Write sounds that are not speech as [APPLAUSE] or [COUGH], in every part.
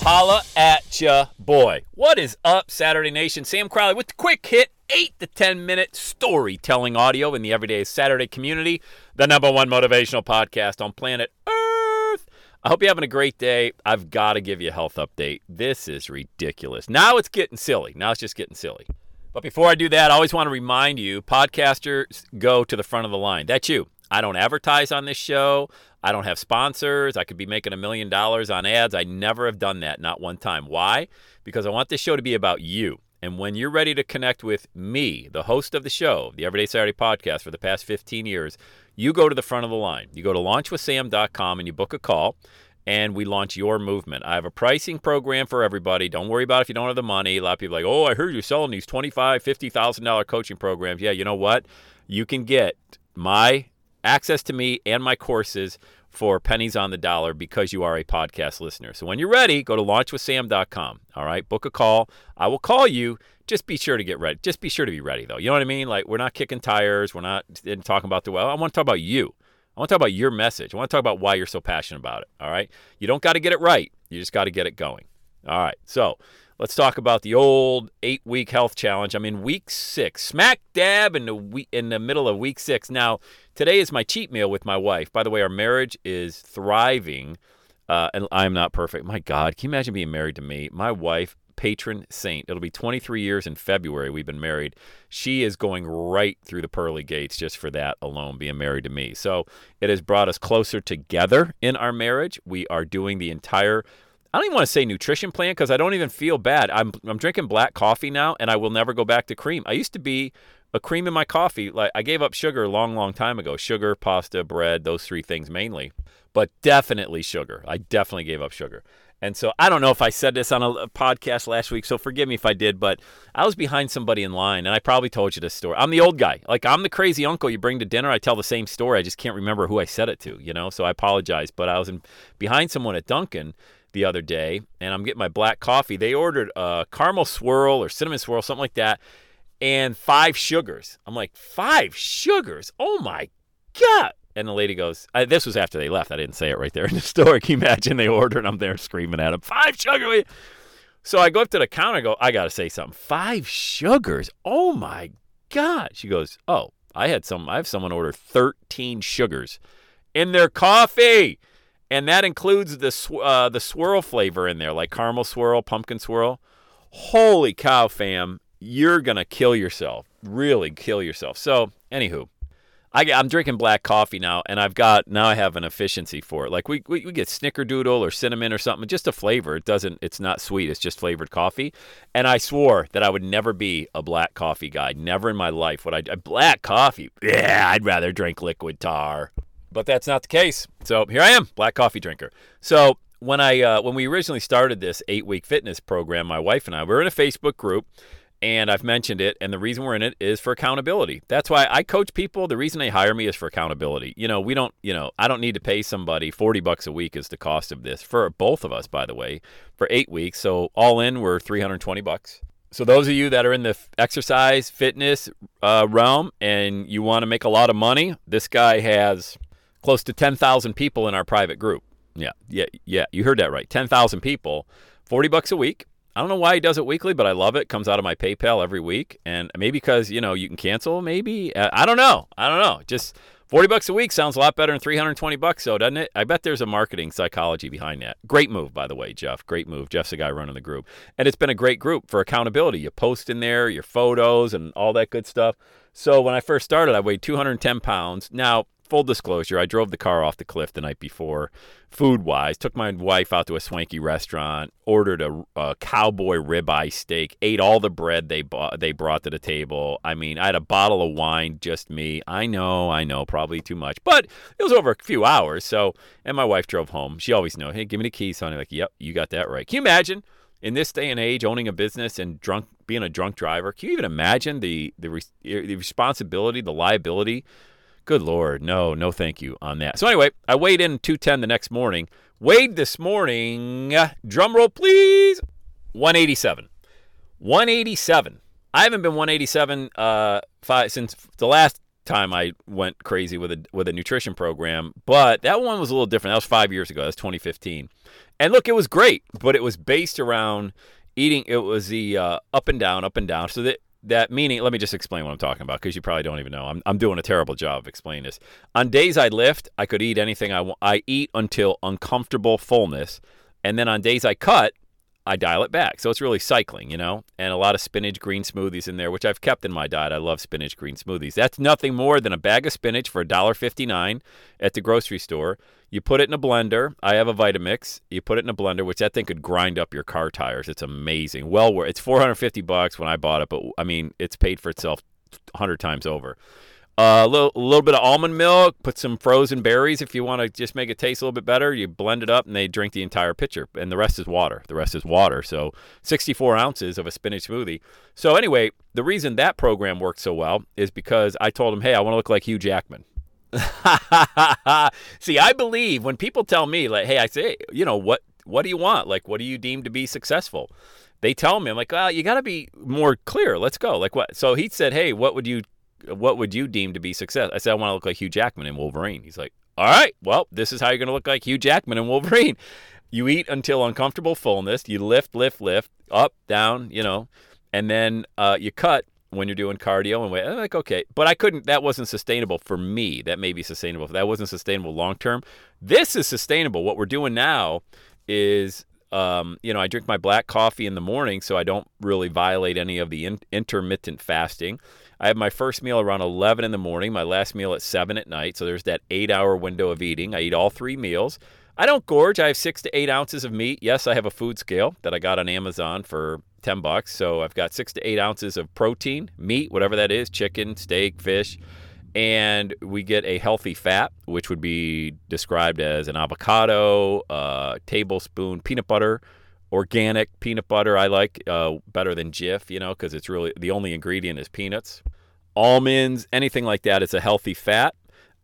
Holla at ya, boy. What is up, Saturday Nation? Sam Crowley with the quick hit, 8 to 10 minute storytelling audio in the Everyday Saturday community, the number one motivational podcast on planet Earth. I hope you're having a great day. I've got to give you a health update. This is ridiculous. Now it's getting silly. Now it's just getting silly. But before I do that, I always want to remind you podcasters go to the front of the line. That's you. I don't advertise on this show. I don't have sponsors. I could be making a million dollars on ads. I never have done that, not one time. Why? Because I want this show to be about you. And when you're ready to connect with me, the host of the show, the Everyday Saturday podcast for the past 15 years, you go to the front of the line. You go to launchwithsam.com and you book a call and we launch your movement. I have a pricing program for everybody. Don't worry about if you don't have the money. A lot of people are like, "Oh, I heard you're selling these $25, $50,000 coaching programs." Yeah, you know what? You can get my access to me and my courses for pennies on the dollar because you are a podcast listener. So when you're ready, go to launchwithsam.com. All right, book a call. I will call you. Just be sure to get ready. Just be sure to be ready, though. You know what I mean? Like, we're not kicking tires. We're not talking about the well. I want to talk about you. I want to talk about your message. I want to talk about why you're so passionate about it. All right. You don't got to get it right. You just got to get it going. All right. So let's talk about the old eight week health challenge. I'm in week six, smack dab in the week, in the middle of week six. Now, today is my cheat meal with my wife. By the way, our marriage is thriving, uh, and I'm not perfect. My God, can you imagine being married to me? My wife, patron saint. It'll be 23 years in February. We've been married. She is going right through the pearly gates just for that alone, being married to me. So it has brought us closer together in our marriage. We are doing the entire I don't even want to say nutrition plan because I don't even feel bad. I'm I'm drinking black coffee now, and I will never go back to cream. I used to be a cream in my coffee. Like I gave up sugar a long, long time ago. Sugar, pasta, bread, those three things mainly, but definitely sugar. I definitely gave up sugar. And so I don't know if I said this on a podcast last week, so forgive me if I did, but I was behind somebody in line, and I probably told you this story. I'm the old guy. Like, I'm the crazy uncle you bring to dinner. I tell the same story. I just can't remember who I said it to, you know? So I apologize. But I was in, behind someone at Dunkin' the other day, and I'm getting my black coffee. They ordered a caramel swirl or cinnamon swirl, something like that, and five sugars. I'm like, five sugars? Oh my God. And the lady goes, I, this was after they left. I didn't say it right there in the [LAUGHS] store. Can you imagine they ordered? I'm there screaming at them, five sugars. So I go up to the counter. I go, I got to say something. Five sugars. Oh my God. She goes, oh, I had some, I have someone order 13 sugars in their coffee. And that includes the, sw- uh, the swirl flavor in there, like caramel swirl, pumpkin swirl. Holy cow, fam. You're to kill yourself. Really kill yourself. So, anywho, I, am drinking black coffee now, and I've got now I have an efficiency for it. Like we, we, we get snickerdoodle or cinnamon or something, just a flavor. It doesn't. It's not sweet. It's just flavored coffee. And I swore that I would never be a black coffee guy. Never in my life would I. Black coffee. Yeah, I'd rather drink liquid tar. But that's not the case. So here I am, black coffee drinker. So when I uh, when we originally started this eight week fitness program, my wife and I we were in a Facebook group and I've mentioned it, and the reason we're in it is for accountability. That's why I coach people. The reason they hire me is for accountability. You know, we don't, you know, I don't need to pay somebody 40 bucks a week is the cost of this for both of us, by the way, for eight weeks. So all in, we're 320 bucks. So those of you that are in the exercise fitness uh, realm and you want to make a lot of money, this guy has close to 10,000 people in our private group. Yeah, yeah, yeah. You heard that right. 10,000 people, 40 bucks a week I don't know why he does it weekly, but I love it. Comes out of my PayPal every week, and maybe because you know you can cancel. Maybe uh, I don't know. I don't know. Just 40 bucks a week sounds a lot better than 320 bucks, though, doesn't it? I bet there's a marketing psychology behind that. Great move, by the way, Jeff. Great move. Jeff's the guy running the group. And it's been a great group for accountability. You post in there your photos and all that good stuff. So when I first started, I weighed 210 pounds. Now, full disclosure, I drove the car off the cliff the night before, food wise. Took my wife out to a swanky restaurant, ordered a, a, cowboy ribeye steak, ate all the bread they bought, they brought to the table. I mean, I had a bottle of wine, just me. I know, I know, probably too much, but it was over a few hours. So, and my wife drove home. She always know, hey, give me the keys, honey. Like, yep, you got that right. Can you imagine? In this day and age, owning a business and drunk, being a drunk driver, can you even imagine the the, the responsibility, the liability Good Lord, no, no thank you on that. So anyway, I weighed in 210 the next morning. Weighed this morning, drum roll please, 187. 187. I haven't been 187 uh, five, since the last time I went crazy with a with a nutrition program, but that one was a little different. That was five years ago. That's 2015. And look, it was great, but it was based around eating. It was the uh, up and down, up and down. So that that meaning, let me just explain what I'm talking about because you probably don't even know. I'm, I'm doing a terrible job of explaining this. On days I lift, I could eat anything I want. I eat until uncomfortable fullness. And then on days I cut, I dial it back. So it's really cycling, you know, and a lot of spinach green smoothies in there, which I've kept in my diet. I love spinach green smoothies. That's nothing more than a bag of spinach for $1.59 at the grocery store. You put it in a blender. I have a Vitamix. You put it in a blender, which that thing could grind up your car tires. It's amazing. Well worth. It's 450 bucks when I bought it, but I mean, it's paid for itself 100 times over. Uh, little, a little bit of almond milk, put some frozen berries if you want to just make it taste a little bit better. You blend it up and they drink the entire pitcher, and the rest is water. The rest is water. So 64 ounces of a spinach smoothie. So, anyway, the reason that program worked so well is because I told him, hey, I want to look like Hugh Jackman. [LAUGHS] See, I believe when people tell me, like, hey, I say, you know, what, what do you want? Like, what do you deem to be successful? They tell me, I'm like, well, you got to be more clear. Let's go. Like, what? So he said, hey, what would you what would you deem to be success? I said, I want to look like Hugh Jackman in Wolverine. He's like, all right, well, this is how you're going to look like Hugh Jackman in Wolverine. You eat until uncomfortable fullness. You lift, lift, lift, up, down, you know, and then uh, you cut when you're doing cardio and. I'm like, okay, but I couldn't. That wasn't sustainable for me. That may be sustainable. That wasn't sustainable long term. This is sustainable. What we're doing now is um, you know, I drink my black coffee in the morning so I don't really violate any of the in- intermittent fasting. I have my first meal around 11 in the morning, my last meal at 7 at night. So there's that eight hour window of eating. I eat all three meals. I don't gorge. I have six to eight ounces of meat. Yes, I have a food scale that I got on Amazon for 10 bucks. So I've got six to eight ounces of protein, meat, whatever that is chicken, steak, fish. And we get a healthy fat, which would be described as an avocado, a tablespoon peanut butter, organic peanut butter I like uh, better than Jif, you know, because it's really the only ingredient is peanuts. Almonds, anything like that, it's a healthy fat.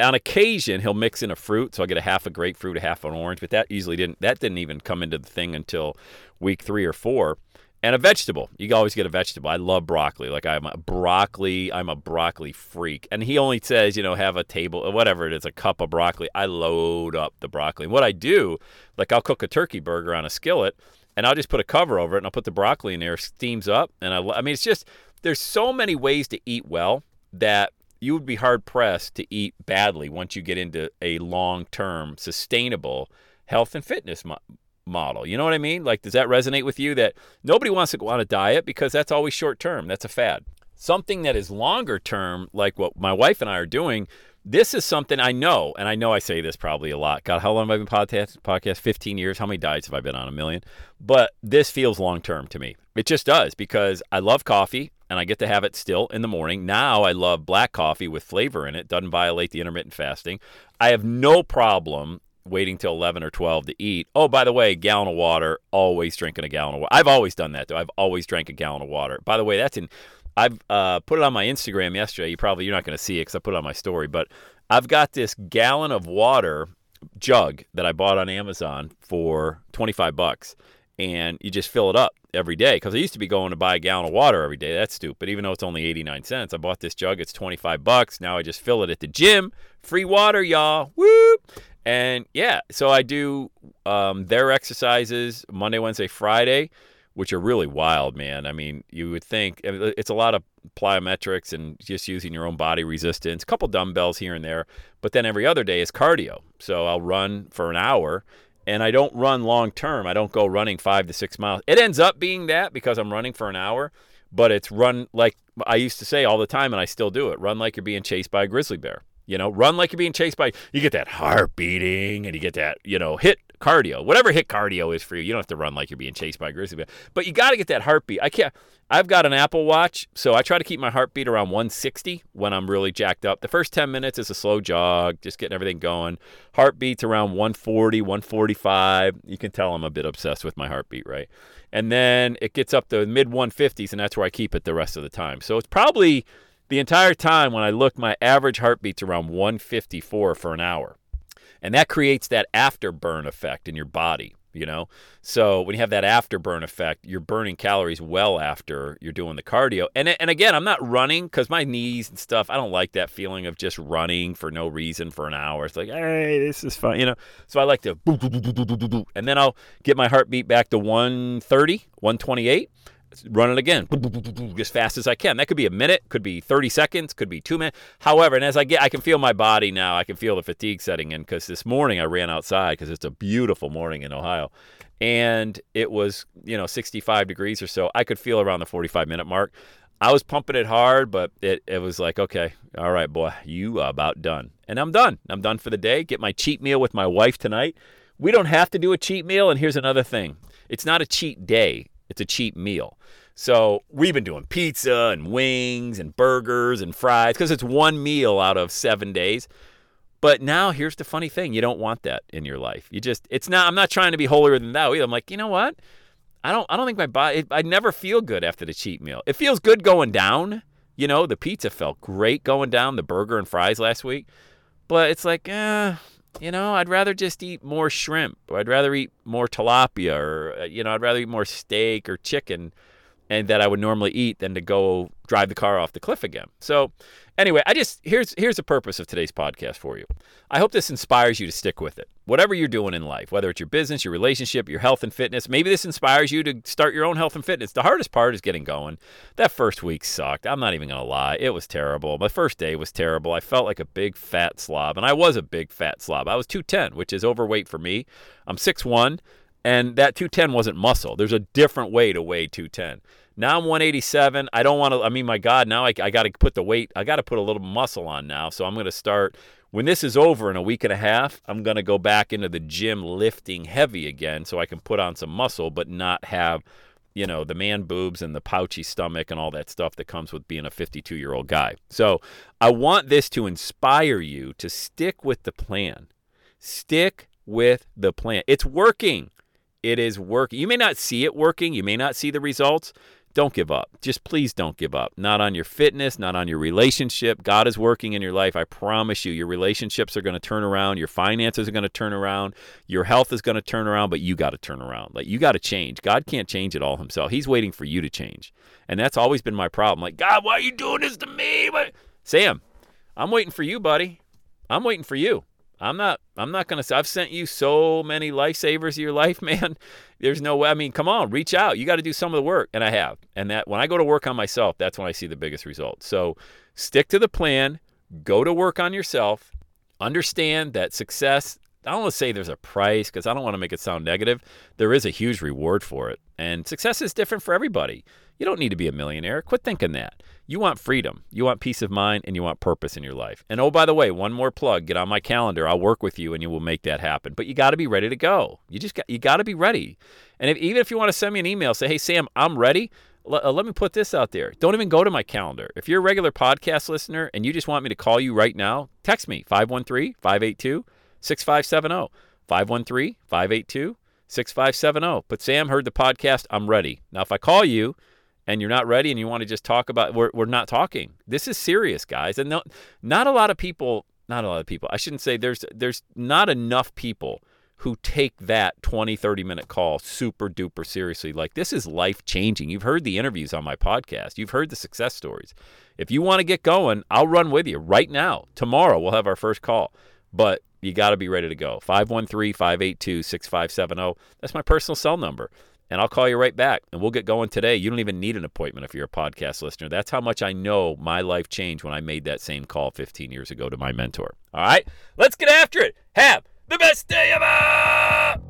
On occasion, he'll mix in a fruit, so I get a half a grapefruit, a half an orange, but that usually didn't that didn't even come into the thing until week three or four. And a vegetable. You always get a vegetable. I love broccoli. Like I'm a broccoli. I'm a broccoli freak. And he only says, you know, have a table, whatever it is, a cup of broccoli. I load up the broccoli. And what I do, like I'll cook a turkey burger on a skillet and I'll just put a cover over it and I'll put the broccoli in there, steams up, and I, I mean, it's just there's so many ways to eat well that you would be hard pressed to eat badly once you get into a long term sustainable health and fitness mo- model. You know what I mean? Like, does that resonate with you? That nobody wants to go on a diet because that's always short term. That's a fad. Something that is longer term, like what my wife and I are doing, this is something I know, and I know I say this probably a lot. God, how long have I been podcast? Podcast 15 years. How many diets have I been on? A million. But this feels long term to me. It just does because I love coffee and I get to have it still in the morning. Now I love black coffee with flavor in it. Doesn't violate the intermittent fasting. I have no problem waiting till 11 or 12 to eat. Oh, by the way, gallon of water, always drinking a gallon of water. I've always done that though. I've always drank a gallon of water. By the way, that's in I've uh, put it on my Instagram yesterday. You probably you're not going to see it because I put it on my story, but I've got this gallon of water jug that I bought on Amazon for 25 bucks, and you just fill it up every day. Because I used to be going to buy a gallon of water every day. That's stupid. Even though it's only 89 cents, I bought this jug. It's 25 bucks. Now I just fill it at the gym. Free water, y'all. Whoop! And yeah, so I do um, their exercises Monday, Wednesday, Friday which are really wild, man. I mean, you would think it's a lot of plyometrics and just using your own body resistance, a couple dumbbells here and there, but then every other day is cardio. So I'll run for an hour and I don't run long term. I don't go running five to six miles. It ends up being that because I'm running for an hour, but it's run like I used to say all the time, and I still do it run like you're being chased by a grizzly bear. You know, run like you're being chased by, you get that heart beating and you get that, you know, HIIT cardio, whatever HIIT cardio is for you. You don't have to run like you're being chased by a grizzly bear, but you got to get that heartbeat. I can't, I've got an Apple Watch, so I try to keep my heartbeat around 160 when I'm really jacked up. The first 10 minutes is a slow jog, just getting everything going. Heartbeat's around 140, 145. You can tell I'm a bit obsessed with my heartbeat, right? And then it gets up to mid 150s, and that's where I keep it the rest of the time. So it's probably the entire time when I look, my average heartbeat's around 154 for an hour. And that creates that afterburn effect in your body, you know? So when you have that afterburn effect, you're burning calories well after you're doing the cardio. And, and again, I'm not running because my knees and stuff, I don't like that feeling of just running for no reason for an hour. It's like, hey, this is fun, you know? So I like to, and then I'll get my heartbeat back to 130, 128 run it again as fast as I can. That could be a minute, could be 30 seconds, could be two minutes. However, and as I get, I can feel my body now. I can feel the fatigue setting in because this morning I ran outside because it's a beautiful morning in Ohio, and it was you know 65 degrees or so. I could feel around the 45 minute mark. I was pumping it hard, but it, it was like, okay, all right, boy, you about done. And I'm done. I'm done for the day. Get my cheat meal with my wife tonight. We don't have to do a cheat meal. And here's another thing it's not a cheat day, it's a cheap meal. So we've been doing pizza and wings and burgers and fries because it's one meal out of seven days. But now here's the funny thing: you don't want that in your life. You just it's not. I'm not trying to be holier than thou. Either. I'm like, you know what? I don't. I don't think my body. I never feel good after the cheat meal. It feels good going down. You know, the pizza felt great going down. The burger and fries last week, but it's like, eh, you know, I'd rather just eat more shrimp, or I'd rather eat more tilapia, or uh, you know, I'd rather eat more steak or chicken and that I would normally eat than to go drive the car off the cliff again. So, anyway, I just here's here's the purpose of today's podcast for you. I hope this inspires you to stick with it. Whatever you're doing in life, whether it's your business, your relationship, your health and fitness, maybe this inspires you to start your own health and fitness. The hardest part is getting going. That first week sucked. I'm not even going to lie. It was terrible. My first day was terrible. I felt like a big fat slob, and I was a big fat slob. I was 210, which is overweight for me. I'm 6'1 and that 210 wasn't muscle. There's a different way to weigh 210. Now I'm 187. I don't want to, I mean, my God, now I, I got to put the weight, I got to put a little muscle on now. So I'm going to start, when this is over in a week and a half, I'm going to go back into the gym lifting heavy again so I can put on some muscle, but not have, you know, the man boobs and the pouchy stomach and all that stuff that comes with being a 52 year old guy. So I want this to inspire you to stick with the plan. Stick with the plan. It's working. It is working. You may not see it working, you may not see the results. Don't give up. Just please don't give up. Not on your fitness, not on your relationship. God is working in your life. I promise you, your relationships are going to turn around. Your finances are going to turn around. Your health is going to turn around, but you got to turn around. Like, you got to change. God can't change it all himself. He's waiting for you to change. And that's always been my problem. Like, God, why are you doing this to me? Sam, I'm waiting for you, buddy. I'm waiting for you. I'm not I'm not to I've sent you so many lifesavers of your life, [LAUGHS] man. There's no way. I mean, come on, reach out. You got to do some of the work, and I have. And that when I go to work on myself, that's when I see the biggest results. So, stick to the plan, go to work on yourself, understand that success I don't want to say there's a price because I don't want to make it sound negative. There is a huge reward for it. And success is different for everybody. You don't need to be a millionaire. Quit thinking that. You want freedom, you want peace of mind, and you want purpose in your life. And oh, by the way, one more plug get on my calendar. I'll work with you and you will make that happen. But you got to be ready to go. You just got, you got to be ready. And if, even if you want to send me an email, say, hey, Sam, I'm ready. L- uh, let me put this out there. Don't even go to my calendar. If you're a regular podcast listener and you just want me to call you right now, text me 513 582 6570. 513 582 6570. But Sam heard the podcast. I'm ready. Now, if I call you, and you're not ready and you want to just talk about we're, we're not talking this is serious guys and no, not a lot of people not a lot of people i shouldn't say there's there's not enough people who take that 20 30 minute call super duper seriously like this is life changing you've heard the interviews on my podcast you've heard the success stories if you want to get going i'll run with you right now tomorrow we'll have our first call but you got to be ready to go 513 582 6570 that's my personal cell number and I'll call you right back and we'll get going today. You don't even need an appointment if you're a podcast listener. That's how much I know my life changed when I made that same call 15 years ago to my mentor. All right, let's get after it. Have the best day ever!